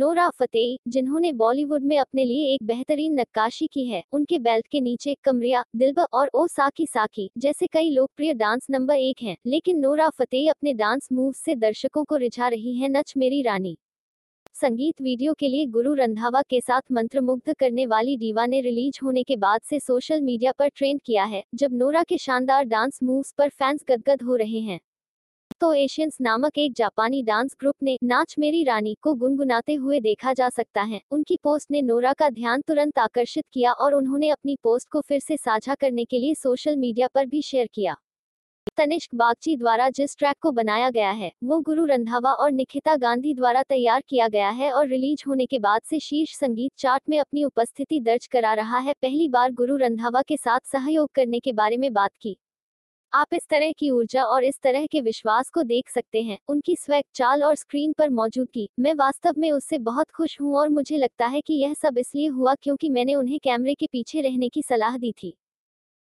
Nora Fatehi, जिन्होंने बॉलीवुड में अपने लिए एक बेहतरीन नक्काशी की है, उनके बेल्ट के नीचे कमरिया दिलबर और ओ साकी साकी, जैसे कई लोकप्रिय डांस नंबर एक हैं, लेकिन नोरा फतेही अपने डांस मूव से दर्शकों को रिझा रही हैं नच मेरी रानी। संगीत वीडियो के लिए गुरु रंधावा के साथ मंत्रमुग्ध करने वाली डीवा ने रिलीज़ होने के बाद से सोशल मीडिया पर ट्रेंड किया है, जब नोरा के शानदार डांस मूव्स पर फैंस गदगद हो रहे हैं। तो एशियंस नामक एक जापानी डांस ग्रुप ने नाच मेरी रानी को गुनगुनाते हुए देखा जा सकता है। उनकी पोस्ट ने नोरा का ध्यान तुरंत आकर्षित किया और उन्होंने अपनी पोस्ट को फिर से साझा करने के लिए सोशल मीडिया पर भी शेयर किया। तनिष्क बागची द्वारा जिस ट्रैक को बनाया गया है, वो गुरु रंधावा और निखिता गांधी द्वारा तैयार किया गया है और रिलीज़ होने के बाद से शीर्ष संगीत चार्ट में अपनी उपस्थिति दर्ज करा रहा है। पहली बार गुरु रंधावा के साथ सहयोग करने के बारे में बात की। आप इस तरह की ऊर्जा और इस तरह के विश्वास को देख सकते हैं। उनकी स्वैग चाल और स्क्रीन पर मौजूदगी मैं वास्तव में उससे बहुत खुश हूँ और मुझे लगता है कि यह सब इसलिए हुआ क्योंकि मैंने उन्हें कैमरे के पीछे रहने की सलाह दी थी।